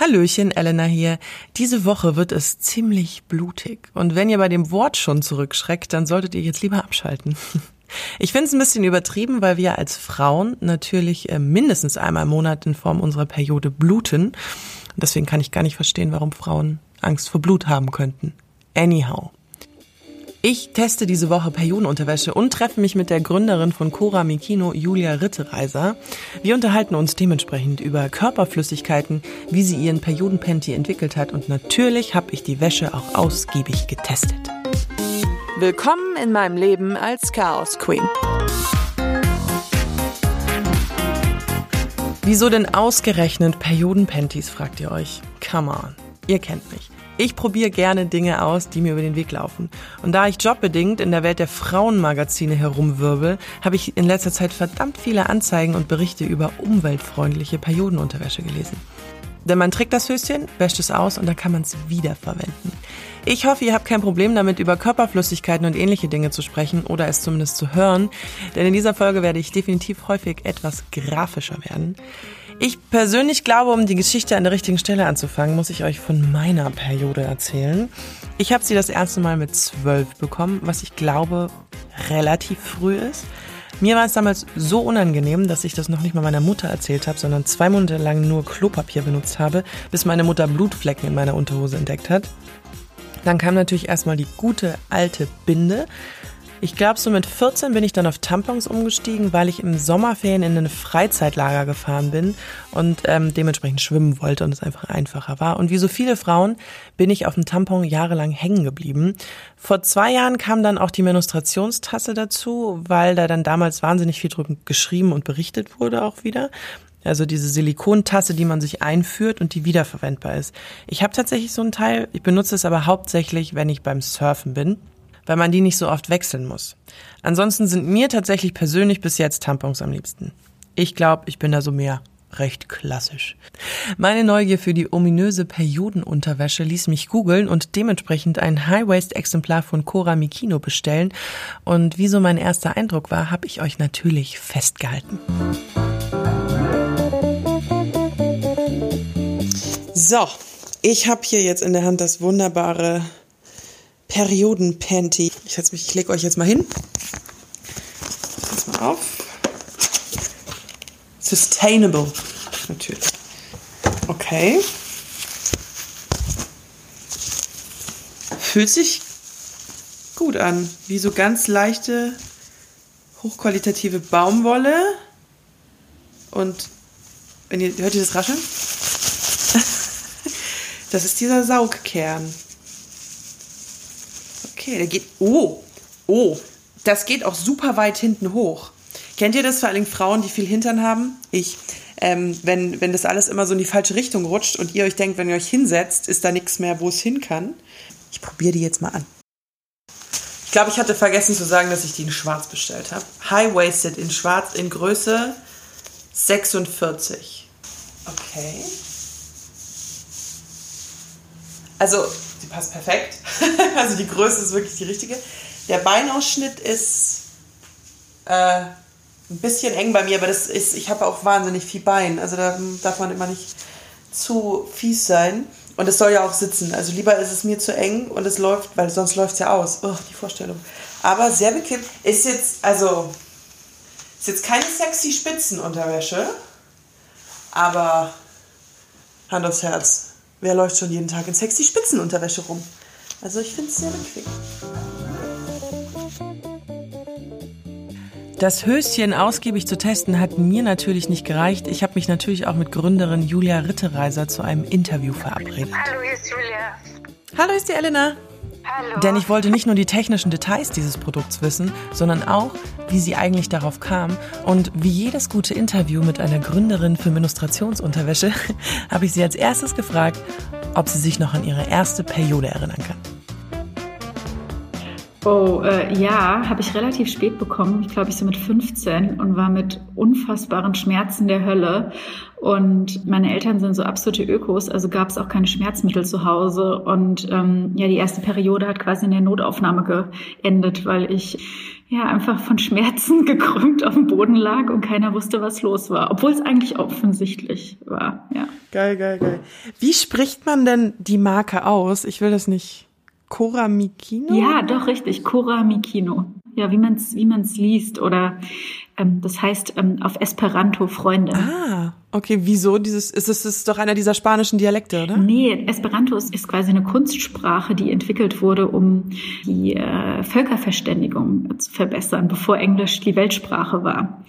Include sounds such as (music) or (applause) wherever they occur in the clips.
Hallöchen, Elena hier. Diese Woche wird es ziemlich blutig. Und wenn ihr bei dem Wort schon zurückschreckt, dann solltet ihr jetzt lieber abschalten. (laughs) Ich finde es ein bisschen übertrieben, weil wir als Frauen natürlich äh, mindestens einmal im Monat in Form unserer Periode bluten. Deswegen kann ich gar nicht verstehen, warum Frauen Angst vor Blut haben könnten. Anyhow. Ich teste diese Woche Periodenunterwäsche und treffe mich mit der Gründerin von Cora Mikino, Julia Rittereiser. Wir unterhalten uns dementsprechend über Körperflüssigkeiten, wie sie ihren Periodenpanty entwickelt hat und natürlich habe ich die Wäsche auch ausgiebig getestet. Willkommen in meinem Leben als Chaos Queen. Wieso denn ausgerechnet Periodenpanties, fragt ihr euch. Come on, ihr kennt mich. Ich probiere gerne Dinge aus, die mir über den Weg laufen. Und da ich jobbedingt in der Welt der Frauenmagazine herumwirbel, habe ich in letzter Zeit verdammt viele Anzeigen und Berichte über umweltfreundliche Periodenunterwäsche gelesen. Denn man trägt das Höschen, wäscht es aus und dann kann man es wiederverwenden. Ich hoffe, ihr habt kein Problem damit, über Körperflüssigkeiten und ähnliche Dinge zu sprechen oder es zumindest zu hören, denn in dieser Folge werde ich definitiv häufig etwas grafischer werden. Ich persönlich glaube, um die Geschichte an der richtigen Stelle anzufangen, muss ich euch von meiner Periode erzählen. Ich habe sie das erste Mal mit zwölf bekommen, was ich glaube relativ früh ist. Mir war es damals so unangenehm, dass ich das noch nicht mal meiner Mutter erzählt habe, sondern zwei Monate lang nur Klopapier benutzt habe, bis meine Mutter Blutflecken in meiner Unterhose entdeckt hat. Dann kam natürlich erstmal die gute alte Binde. Ich glaube, so mit 14 bin ich dann auf Tampons umgestiegen, weil ich im Sommerferien in ein Freizeitlager gefahren bin und ähm, dementsprechend schwimmen wollte und es einfach einfacher war. Und wie so viele Frauen bin ich auf dem Tampon jahrelang hängen geblieben. Vor zwei Jahren kam dann auch die Menstruationstasse dazu, weil da dann damals wahnsinnig viel drüber geschrieben und berichtet wurde auch wieder. Also diese Silikontasse, die man sich einführt und die wiederverwendbar ist. Ich habe tatsächlich so ein Teil, ich benutze es aber hauptsächlich, wenn ich beim Surfen bin weil man die nicht so oft wechseln muss. Ansonsten sind mir tatsächlich persönlich bis jetzt Tampons am liebsten. Ich glaube, ich bin da so mehr recht klassisch. Meine Neugier für die ominöse Periodenunterwäsche ließ mich googeln und dementsprechend ein High-Waist-Exemplar von Cora Mikino bestellen. Und wie so mein erster Eindruck war, habe ich euch natürlich festgehalten. So, ich habe hier jetzt in der Hand das wunderbare Periodenpanty. Ich, setz mich, ich lege euch jetzt mal hin. Pass mal auf. Sustainable. Natürlich. Okay. Fühlt sich gut an. Wie so ganz leichte, hochqualitative Baumwolle. Und wenn ihr, hört ihr das Rascheln? (laughs) Das ist dieser Saugkern. Okay, der geht. Oh, oh, das geht auch super weit hinten hoch. Kennt ihr das vor allem Frauen, die viel Hintern haben? Ich. Ähm, wenn, wenn das alles immer so in die falsche Richtung rutscht und ihr euch denkt, wenn ihr euch hinsetzt, ist da nichts mehr, wo es hin kann. Ich probiere die jetzt mal an. Ich glaube, ich hatte vergessen zu sagen, dass ich die in schwarz bestellt habe. High-Waisted in schwarz in Größe 46. Okay. Also, passt perfekt. (laughs) also die Größe ist wirklich die richtige. Der Beinausschnitt ist äh, ein bisschen eng bei mir, aber das ist, ich habe auch wahnsinnig viel Bein. Also da darf man immer nicht zu fies sein. Und es soll ja auch sitzen. Also lieber ist es mir zu eng und es läuft, weil sonst läuft es ja aus. Oh, die Vorstellung. Aber sehr bequem. Ist jetzt, also, ist jetzt keine sexy Spitzenunterwäsche. Aber Hand aufs Herz wer läuft schon jeden Tag in sexy Spitzenunterwäsche rum? Also ich finde es sehr bequem. Das Höschen ausgiebig zu testen hat mir natürlich nicht gereicht. Ich habe mich natürlich auch mit Gründerin Julia Rittereiser zu einem Interview verabredet. Hallo, hier ist Julia. Hallo, ist die Elena. Denn ich wollte nicht nur die technischen Details dieses Produkts wissen, sondern auch, wie sie eigentlich darauf kam. Und wie jedes gute Interview mit einer Gründerin für Menstruationsunterwäsche (laughs) habe ich sie als erstes gefragt, ob sie sich noch an ihre erste Periode erinnern kann. Oh, äh, ja, habe ich relativ spät bekommen. Ich glaube, ich so mit 15 und war mit unfassbaren Schmerzen der Hölle. Und meine Eltern sind so absolute Ökos, also gab es auch keine Schmerzmittel zu Hause. Und ähm, ja, die erste Periode hat quasi in der Notaufnahme geendet, weil ich ja einfach von Schmerzen (laughs) gekrümmt auf dem Boden lag und keiner wusste, was los war, obwohl es eigentlich offensichtlich war. Ja. Geil, geil, geil. Wie spricht man denn die Marke aus? Ich will das nicht. Cora Mikino? Ja, doch, richtig. Cora Mikino. Ja, wie man es wie man's liest. Oder ähm, das heißt ähm, auf Esperanto Freunde. Ah, okay. Wieso? Dieses, ist es ist doch einer dieser spanischen Dialekte, oder? Nee, Esperanto ist, ist quasi eine Kunstsprache, die entwickelt wurde, um die äh, Völkerverständigung zu verbessern, bevor Englisch die Weltsprache war.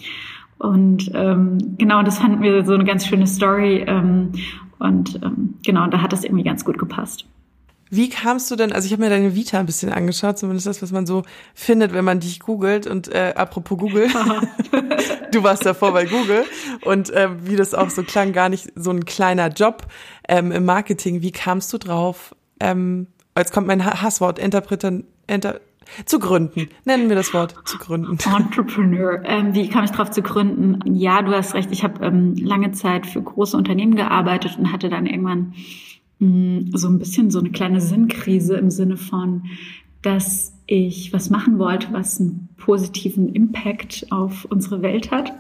Und ähm, genau, das fanden wir so eine ganz schöne Story. Ähm, und ähm, genau, da hat das irgendwie ganz gut gepasst. Wie kamst du denn, also ich habe mir deine Vita ein bisschen angeschaut, zumindest das, was man so findet, wenn man dich googelt. Und äh, apropos Google, (laughs) du warst davor bei Google und äh, wie das auch so klang, gar nicht so ein kleiner Job ähm, im Marketing. Wie kamst du drauf? Ähm, jetzt kommt mein Hasswort, Interpreten, Enter, zu gründen. Nennen wir das Wort zu gründen. Entrepreneur. Ähm, wie kam ich drauf zu gründen? Ja, du hast recht. Ich habe ähm, lange Zeit für große Unternehmen gearbeitet und hatte dann irgendwann mh, so ein bisschen so eine kleine Sinnkrise im Sinne von, dass ich was machen wollte, was einen positiven Impact auf unsere Welt hat.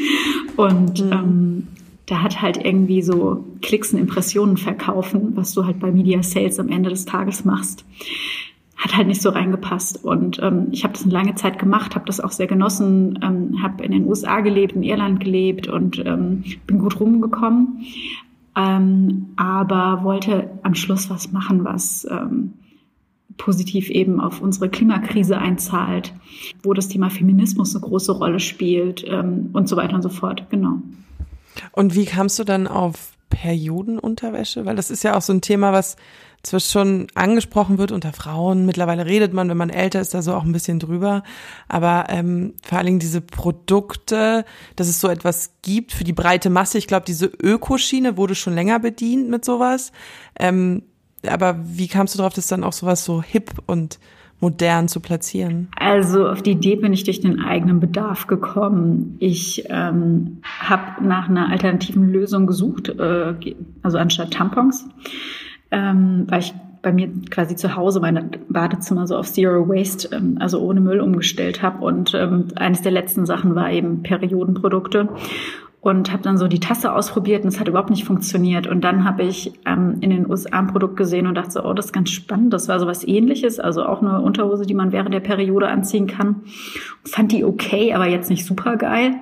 (laughs) und mhm. ähm, da hat halt irgendwie so Klicks und Impressionen verkaufen, was du halt bei Media Sales am Ende des Tages machst hat halt nicht so reingepasst. Und ähm, ich habe das eine lange Zeit gemacht, habe das auch sehr genossen, ähm, habe in den USA gelebt, in Irland gelebt und ähm, bin gut rumgekommen. Ähm, aber wollte am Schluss was machen, was ähm, positiv eben auf unsere Klimakrise einzahlt, wo das Thema Feminismus eine große Rolle spielt ähm, und so weiter und so fort. Genau. Und wie kamst du dann auf Periodenunterwäsche? Weil das ist ja auch so ein Thema, was zwar schon angesprochen wird unter Frauen. Mittlerweile redet man, wenn man älter ist, da so auch ein bisschen drüber. Aber ähm, vor allen Dingen diese Produkte, dass es so etwas gibt für die breite Masse. Ich glaube, diese Ökoschiene wurde schon länger bedient mit sowas. Ähm, aber wie kamst du darauf, dass dann auch sowas so hip und modern zu platzieren? Also auf die Idee bin ich durch den eigenen Bedarf gekommen. Ich ähm, habe nach einer alternativen Lösung gesucht, äh, also anstatt Tampons ähm, weil ich bei mir quasi zu Hause meine Badezimmer so auf Zero Waste, ähm, also ohne Müll umgestellt habe. Und ähm, eines der letzten Sachen war eben Periodenprodukte. Und habe dann so die Tasse ausprobiert und es hat überhaupt nicht funktioniert. Und dann habe ich ähm, in den USA ein Produkt gesehen und dachte so, oh, das ist ganz spannend. Das war so was ähnliches, also auch eine Unterhose, die man während der Periode anziehen kann. Fand die okay, aber jetzt nicht super geil.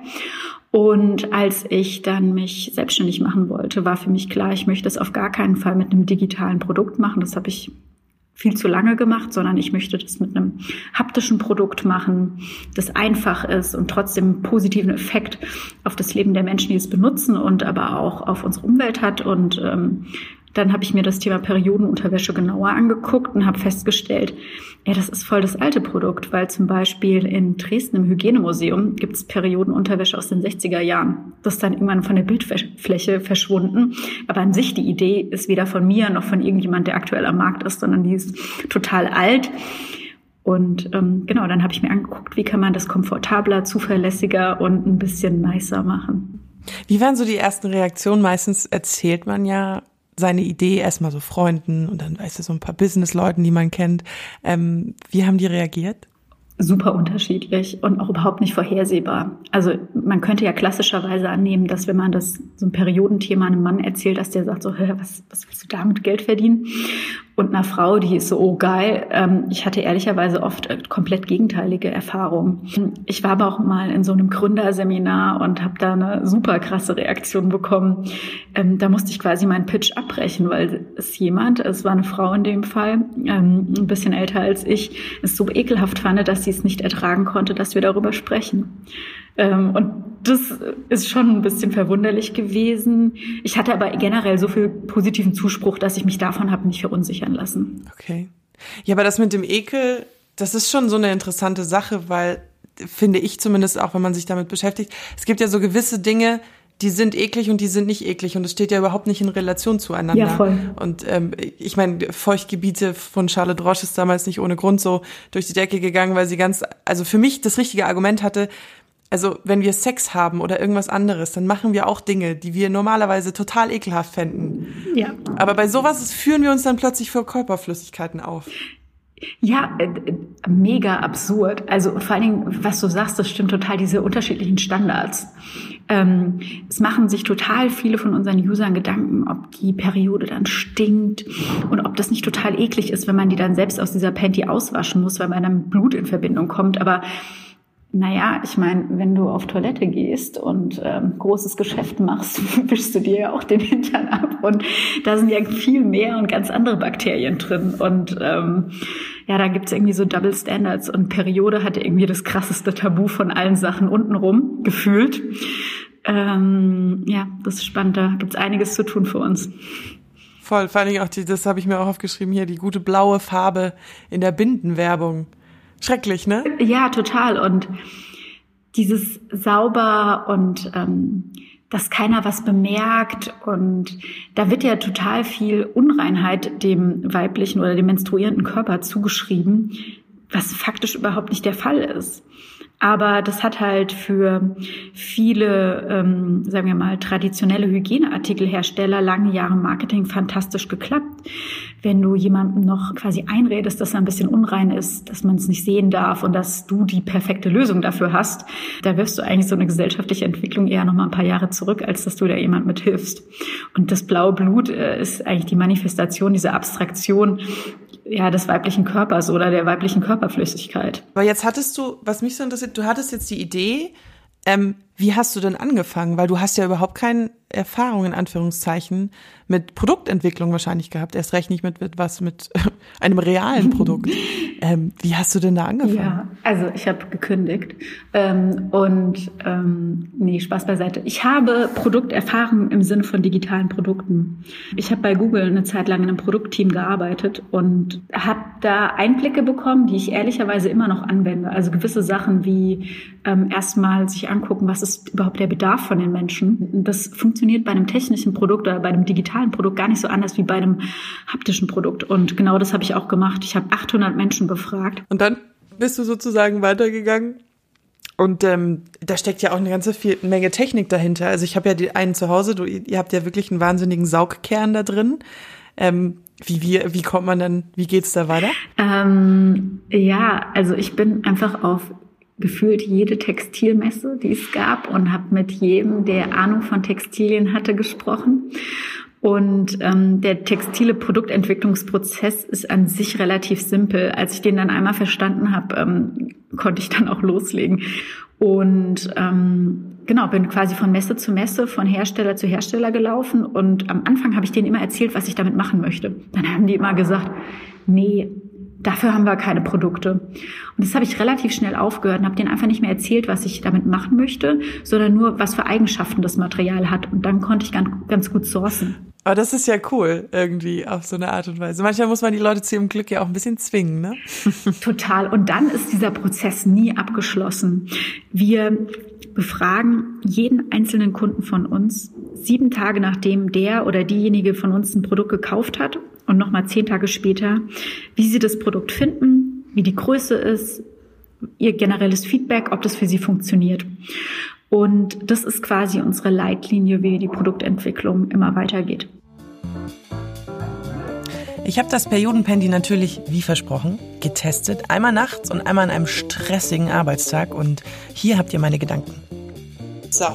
Und als ich dann mich selbstständig machen wollte, war für mich klar, ich möchte es auf gar keinen Fall mit einem digitalen Produkt machen. Das habe ich viel zu lange gemacht, sondern ich möchte das mit einem haptischen Produkt machen, das einfach ist und trotzdem positiven Effekt auf das Leben der Menschen, die es benutzen und aber auch auf unsere Umwelt hat. Und ähm, dann habe ich mir das Thema Periodenunterwäsche genauer angeguckt und habe festgestellt, ja, das ist voll das alte Produkt, weil zum Beispiel in Dresden im Hygienemuseum gibt es Periodenunterwäsche aus den 60er Jahren. Das ist dann irgendwann von der Bildfläche verschwunden. Aber an sich die Idee ist weder von mir noch von irgendjemand, der aktuell am Markt ist, sondern die ist total alt. Und ähm, genau, dann habe ich mir angeguckt, wie kann man das komfortabler, zuverlässiger und ein bisschen nicer machen. Wie waren so die ersten Reaktionen? Meistens erzählt man ja seine Idee erstmal so Freunden und dann weißt du so ein paar Businessleuten, die man kennt. Ähm, wie haben die reagiert? super unterschiedlich und auch überhaupt nicht vorhersehbar. Also man könnte ja klassischerweise annehmen, dass wenn man das so ein Periodenthema einem Mann erzählt, dass der sagt so, was, was willst du damit Geld verdienen? Und einer Frau, die ist so, oh geil. Ähm, ich hatte ehrlicherweise oft äh, komplett gegenteilige Erfahrungen. Ich war aber auch mal in so einem Gründerseminar und habe da eine super krasse Reaktion bekommen. Ähm, da musste ich quasi meinen Pitch abbrechen, weil es jemand, es war eine Frau in dem Fall, ähm, ein bisschen älter als ich, es so ekelhaft fand, dass sie es nicht ertragen konnte, dass wir darüber sprechen. Ähm, und das ist schon ein bisschen verwunderlich gewesen. Ich hatte aber generell so viel positiven Zuspruch, dass ich mich davon habe nicht verunsichern lassen. Okay. Ja, aber das mit dem Ekel, das ist schon so eine interessante Sache, weil finde ich zumindest auch, wenn man sich damit beschäftigt, es gibt ja so gewisse Dinge, die sind eklig und die sind nicht eklig und es steht ja überhaupt nicht in Relation zueinander. Ja, voll. Und ähm, ich meine, Feuchtgebiete von Charlotte Roche ist damals nicht ohne Grund so durch die Decke gegangen, weil sie ganz, also für mich das richtige Argument hatte, also wenn wir Sex haben oder irgendwas anderes, dann machen wir auch Dinge, die wir normalerweise total ekelhaft fänden. Ja. Aber bei sowas führen wir uns dann plötzlich für Körperflüssigkeiten auf. Ja, äh, äh, mega absurd. Also vor allen Dingen, was du sagst, das stimmt total, diese unterschiedlichen Standards. ähm, es machen sich total viele von unseren Usern Gedanken, ob die Periode dann stinkt und ob das nicht total eklig ist, wenn man die dann selbst aus dieser Panty auswaschen muss, weil man dann mit Blut in Verbindung kommt. Aber naja, ich meine, wenn du auf Toilette gehst und ähm, großes Geschäft machst, (laughs) wischst du dir ja auch den Hintern ab. Und da sind ja viel mehr und ganz andere Bakterien drin. Und ähm, ja, da gibt's irgendwie so Double Standards. Und Periode hatte irgendwie das krasseste Tabu von allen Sachen untenrum gefühlt. Ähm, ja, das ist spannend. Da gibt's einiges zu tun für uns. Voll, vor allen Dingen auch die, das habe ich mir auch aufgeschrieben hier, die gute blaue Farbe in der Bindenwerbung. Schrecklich, ne? Ja, total. Und dieses sauber und ähm, dass keiner was bemerkt und da wird ja total viel Unreinheit dem weiblichen oder dem menstruierenden Körper zugeschrieben, was faktisch überhaupt nicht der Fall ist. Aber das hat halt für viele, ähm, sagen wir mal, traditionelle Hygieneartikelhersteller lange Jahre Marketing fantastisch geklappt. Wenn du jemandem noch quasi einredest, dass er ein bisschen unrein ist, dass man es nicht sehen darf und dass du die perfekte Lösung dafür hast, da wirst du eigentlich so eine gesellschaftliche Entwicklung eher noch mal ein paar Jahre zurück, als dass du da jemand mit hilfst. Und das blaue Blut äh, ist eigentlich die Manifestation dieser Abstraktion ja, des weiblichen Körpers oder der weiblichen Körperflüssigkeit. Aber jetzt hattest du, was mich so interessiert, du hattest jetzt die Idee, ähm, wie hast du denn angefangen? Weil du hast ja überhaupt keine Erfahrung in Anführungszeichen mit Produktentwicklung wahrscheinlich gehabt. Erst recht nicht mit, mit was mit (laughs) einem realen Produkt. (laughs) ähm, wie hast du denn da angefangen? Ja, also ich habe gekündigt ähm, und ähm, nee Spaß beiseite. Ich habe Produkterfahrung im Sinne von digitalen Produkten. Ich habe bei Google eine Zeit lang in einem Produktteam gearbeitet und habe da Einblicke bekommen, die ich ehrlicherweise immer noch anwende. Also gewisse Sachen wie ähm, erstmal sich angucken, was ist überhaupt der Bedarf von den Menschen. Das funktioniert bei einem technischen Produkt oder bei einem digitalen Produkt gar nicht so anders wie bei einem haptischen Produkt. Und genau das habe ich auch gemacht. Ich habe 800 Menschen befragt. Und dann bist du sozusagen weitergegangen und ähm, da steckt ja auch eine ganze viel, Menge Technik dahinter. Also ich habe ja die einen zu Hause, du, ihr habt ja wirklich einen wahnsinnigen Saugkern da drin. Ähm, wie, wie, wie kommt man dann, wie geht's da weiter? Ähm, ja, also ich bin einfach auf gefühlt jede Textilmesse, die es gab und habe mit jedem, der Ahnung von Textilien hatte, gesprochen. Und ähm, der textile Produktentwicklungsprozess ist an sich relativ simpel. Als ich den dann einmal verstanden habe, ähm, konnte ich dann auch loslegen. Und ähm, genau, bin quasi von Messe zu Messe, von Hersteller zu Hersteller gelaufen. Und am Anfang habe ich denen immer erzählt, was ich damit machen möchte. Dann haben die immer gesagt, nee, Dafür haben wir keine Produkte. Und das habe ich relativ schnell aufgehört und habe denen einfach nicht mehr erzählt, was ich damit machen möchte, sondern nur, was für Eigenschaften das Material hat. Und dann konnte ich ganz, ganz gut sourcen. Aber das ist ja cool, irgendwie, auf so eine Art und Weise. Manchmal muss man die Leute zu ihrem Glück ja auch ein bisschen zwingen, ne? (laughs) Total. Und dann ist dieser Prozess nie abgeschlossen. Wir befragen jeden einzelnen Kunden von uns sieben Tage nachdem der oder diejenige von uns ein Produkt gekauft hat und nochmal zehn Tage später, wie sie das Produkt finden, wie die Größe ist, ihr generelles Feedback, ob das für sie funktioniert. Und das ist quasi unsere Leitlinie, wie die Produktentwicklung immer weitergeht. Ich habe das Periodenpandy natürlich, wie versprochen, getestet. Einmal nachts und einmal an einem stressigen Arbeitstag. Und hier habt ihr meine Gedanken. So,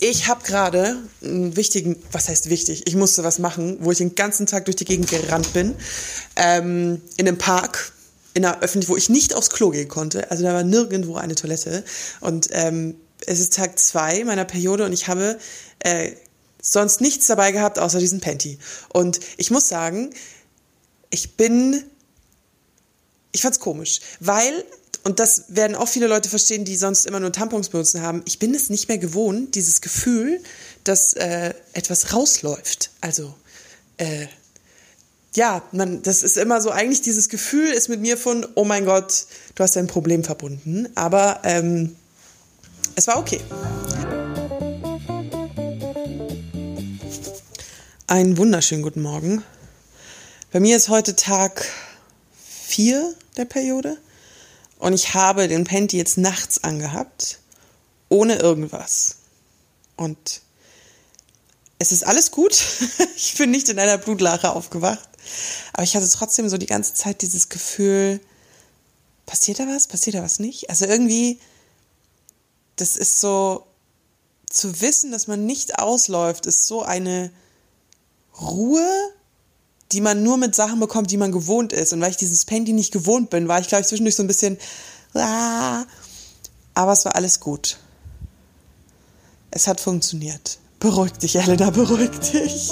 ich habe gerade einen wichtigen, was heißt wichtig? Ich musste was machen, wo ich den ganzen Tag durch die Gegend gerannt bin. Ähm, in einem Park, in einer öffentlich, wo ich nicht aufs Klo gehen konnte. Also da war nirgendwo eine Toilette. Und ähm, es ist Tag zwei meiner Periode und ich habe äh, sonst nichts dabei gehabt außer diesen Panty. Und ich muss sagen, ich bin, ich fand's komisch, weil und das werden auch viele Leute verstehen, die sonst immer nur Tampons benutzen haben, ich bin es nicht mehr gewohnt, dieses Gefühl, dass äh, etwas rausläuft. Also, äh, ja, man, das ist immer so, eigentlich dieses Gefühl ist mit mir von, oh mein Gott, du hast ein Problem verbunden. Aber ähm, es war okay. Einen wunderschönen guten Morgen. Bei mir ist heute Tag 4 der Periode. Und ich habe den Panty jetzt nachts angehabt, ohne irgendwas. Und es ist alles gut. (laughs) ich bin nicht in einer Blutlache aufgewacht. Aber ich hatte trotzdem so die ganze Zeit dieses Gefühl, passiert da was? Passiert da was nicht? Also irgendwie, das ist so, zu wissen, dass man nicht ausläuft, ist so eine Ruhe, die man nur mit Sachen bekommt, die man gewohnt ist. Und weil ich dieses Painting nicht gewohnt bin, war ich, glaube ich, zwischendurch so ein bisschen, ah, aber es war alles gut. Es hat funktioniert. Beruhig dich, Elena, beruhig dich.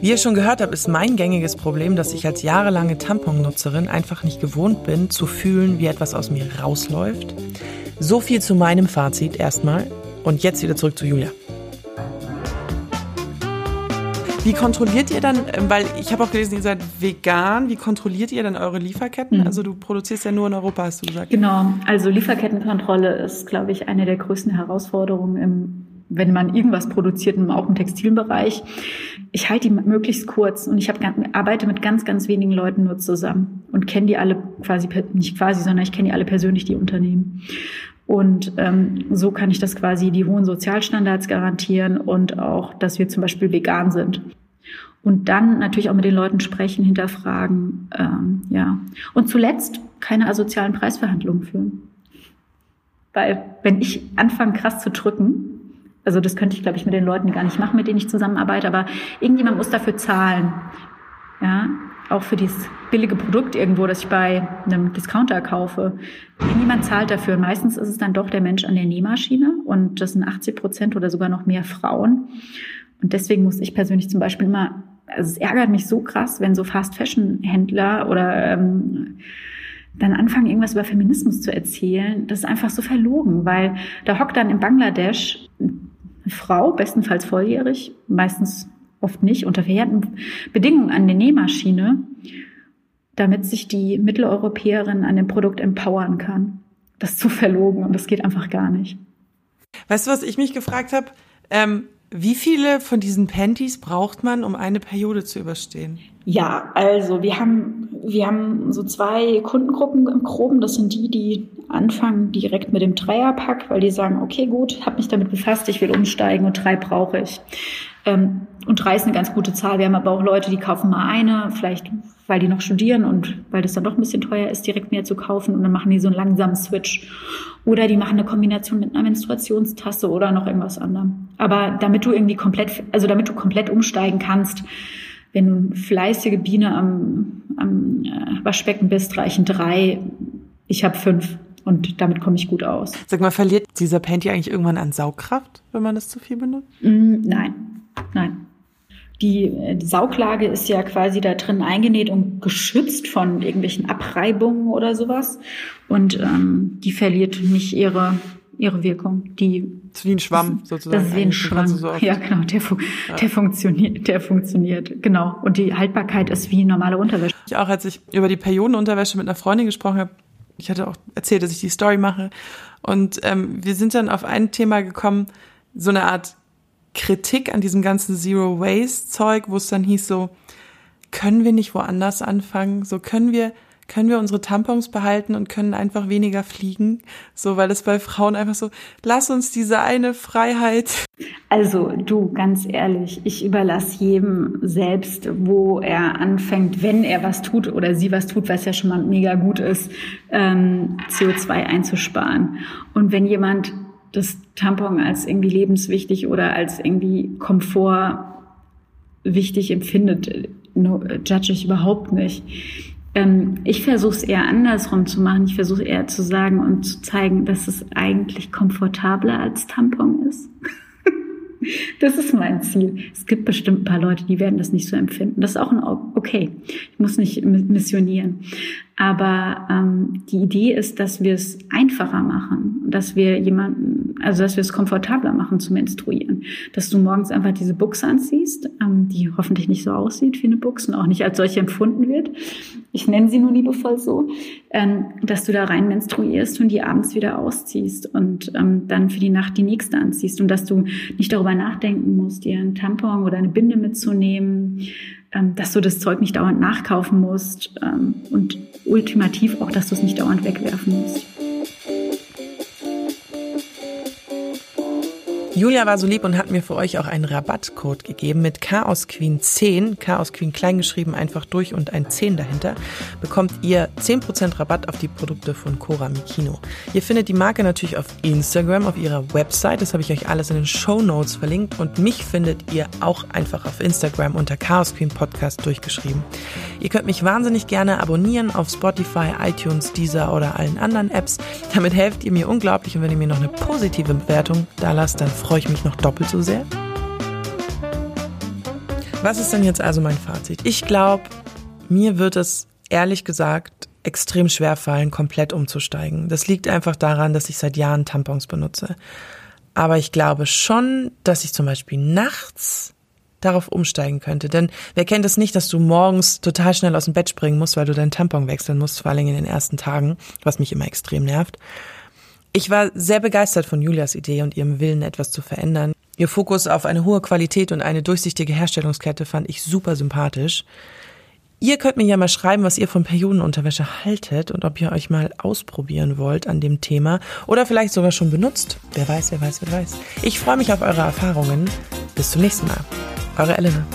Wie ihr schon gehört habt, ist mein gängiges Problem, dass ich als jahrelange Tamponnutzerin einfach nicht gewohnt bin, zu fühlen, wie etwas aus mir rausläuft. So viel zu meinem Fazit erstmal. Und jetzt wieder zurück zu Julia. Wie kontrolliert ihr dann, ähm, weil ich habe auch gelesen, ihr seid vegan, wie kontrolliert ihr dann eure Lieferketten? Mhm. Also du produzierst ja nur in Europa, hast du gesagt. Genau, also Lieferkettenkontrolle ist, glaube ich, eine der größten Herausforderungen im wenn man irgendwas produziert, auch im Textilbereich. Ich halte die möglichst kurz und ich hab, arbeite mit ganz, ganz wenigen Leuten nur zusammen und kenne die alle quasi, nicht quasi, sondern ich kenne die alle persönlich, die Unternehmen. Und ähm, so kann ich das quasi die hohen Sozialstandards garantieren und auch, dass wir zum Beispiel vegan sind. Und dann natürlich auch mit den Leuten sprechen, hinterfragen, ähm, ja. Und zuletzt keine asozialen Preisverhandlungen führen. Weil wenn ich anfange, krass zu drücken, also das könnte ich, glaube ich, mit den Leuten gar nicht machen, mit denen ich zusammenarbeite, aber irgendjemand muss dafür zahlen. Ja, auch für dieses billige Produkt irgendwo, das ich bei einem Discounter kaufe. Niemand zahlt dafür. Meistens ist es dann doch der Mensch an der Nähmaschine und das sind 80 Prozent oder sogar noch mehr Frauen. Und deswegen muss ich persönlich zum Beispiel immer, also es ärgert mich so krass, wenn so Fast-Fashion-Händler oder ähm, dann anfangen, irgendwas über Feminismus zu erzählen. Das ist einfach so verlogen, weil da hockt dann in Bangladesch eine Frau, bestenfalls volljährig, meistens oft nicht, unter verheerten Bedingungen an der Nähmaschine, damit sich die Mitteleuropäerin an dem Produkt empowern kann. Das ist zu verlogen und das geht einfach gar nicht. Weißt du, was ich mich gefragt habe? Ähm, wie viele von diesen Panties braucht man, um eine Periode zu überstehen? Ja, also wir haben, wir haben so zwei Kundengruppen im Groben. Das sind die, die anfangen direkt mit dem Dreierpack, weil die sagen, okay, gut, habe mich damit befasst, ich will umsteigen und drei brauche ich. Ähm, und drei ist eine ganz gute Zahl. Wir haben aber auch Leute, die kaufen mal eine, vielleicht weil die noch studieren und weil das dann doch ein bisschen teuer ist, direkt mehr zu kaufen und dann machen die so einen langsamen Switch. Oder die machen eine Kombination mit einer Menstruationstasse oder noch irgendwas anderem. Aber damit du irgendwie komplett, also damit du komplett umsteigen kannst, wenn du eine fleißige Biene am, am äh, Waschbecken bist, reichen drei. Ich habe fünf und damit komme ich gut aus. Sag mal, verliert dieser Panty eigentlich irgendwann an Saugkraft, wenn man das zu viel benutzt? Mm, nein, nein. Die, äh, die Sauglage ist ja quasi da drin eingenäht und geschützt von irgendwelchen Abreibungen oder sowas. Und ähm, die verliert nicht ihre, ihre Wirkung. Die das ist wie ein Schwamm sozusagen. Das ist wie ein Schwamm. So ja, genau. Der, fu ja. der funktioniert, der funktioniert. Genau. Und die Haltbarkeit ist wie normale Unterwäsche. Ich auch, als ich über die Periodenunterwäsche mit einer Freundin gesprochen habe, ich hatte auch erzählt, dass ich die Story mache. Und ähm, wir sind dann auf ein Thema gekommen, so eine Art Kritik an diesem ganzen Zero Waste Zeug, wo es dann hieß so, können wir nicht woanders anfangen? So können wir, können wir unsere Tampons behalten und können einfach weniger fliegen? So, weil es bei Frauen einfach so, lass uns diese eine Freiheit. Also du, ganz ehrlich, ich überlasse jedem selbst, wo er anfängt, wenn er was tut oder sie was tut, was ja schon mal mega gut ist, ähm, CO2 einzusparen. Und wenn jemand das Tampon als irgendwie lebenswichtig oder als irgendwie Komfort wichtig empfindet, no, judge ich überhaupt nicht. Ähm, ich versuche es eher andersrum zu machen. Ich versuche eher zu sagen und zu zeigen, dass es eigentlich komfortabler als Tampon ist. (laughs) Das ist mein Ziel. Es gibt bestimmt ein paar Leute, die werden das nicht so empfinden. Das ist auch ein okay. Ich muss nicht missionieren. Aber ähm, die Idee ist, dass wir es einfacher machen, dass wir jemanden, also dass wir es komfortabler machen zu menstruieren. Dass du morgens einfach diese Buchse anziehst, ähm, die hoffentlich nicht so aussieht wie eine Buchse und auch nicht als solche empfunden wird. Ich nenne sie nur liebevoll so, ähm, dass du da rein menstruierst und die abends wieder ausziehst und ähm, dann für die Nacht die nächste anziehst und dass du nicht darüber nachdenken musst, dir einen Tampon oder eine Binde mitzunehmen ähm, dass du das Zeug nicht dauernd nachkaufen musst ähm, und ultimativ auch, dass du es nicht dauernd wegwerfen musst. Julia war so lieb und hat mir für euch auch einen Rabattcode gegeben mit Chaos Queen 10, Chaos Queen kleingeschrieben einfach durch und ein 10 dahinter, bekommt ihr 10% Rabatt auf die Produkte von Cora Mikino. Ihr findet die Marke natürlich auf Instagram, auf ihrer Website, das habe ich euch alles in den Show Notes verlinkt und mich findet ihr auch einfach auf Instagram unter Chaos Queen Podcast durchgeschrieben. Ihr könnt mich wahnsinnig gerne abonnieren auf Spotify, iTunes, Deezer oder allen anderen Apps. Damit helft ihr mir unglaublich und wenn ihr mir noch eine positive Bewertung da lasst, dann freue ich mich noch doppelt so sehr. Was ist denn jetzt also mein Fazit? Ich glaube, mir wird es ehrlich gesagt extrem schwer fallen, komplett umzusteigen. Das liegt einfach daran, dass ich seit Jahren Tampons benutze. Aber ich glaube schon, dass ich zum Beispiel nachts darauf umsteigen könnte. Denn wer kennt es nicht, dass du morgens total schnell aus dem Bett springen musst, weil du deinen Tampon wechseln musst, vor allem in den ersten Tagen, was mich immer extrem nervt. Ich war sehr begeistert von Julias Idee und ihrem Willen, etwas zu verändern. Ihr Fokus auf eine hohe Qualität und eine durchsichtige Herstellungskette fand ich super sympathisch. Ihr könnt mir ja mal schreiben, was ihr von Periodenunterwäsche haltet und ob ihr euch mal ausprobieren wollt an dem Thema oder vielleicht sogar schon benutzt. Wer weiß, wer weiß, wer weiß. Ich freue mich auf eure Erfahrungen. Bis zum nächsten Mal. Eure Elena.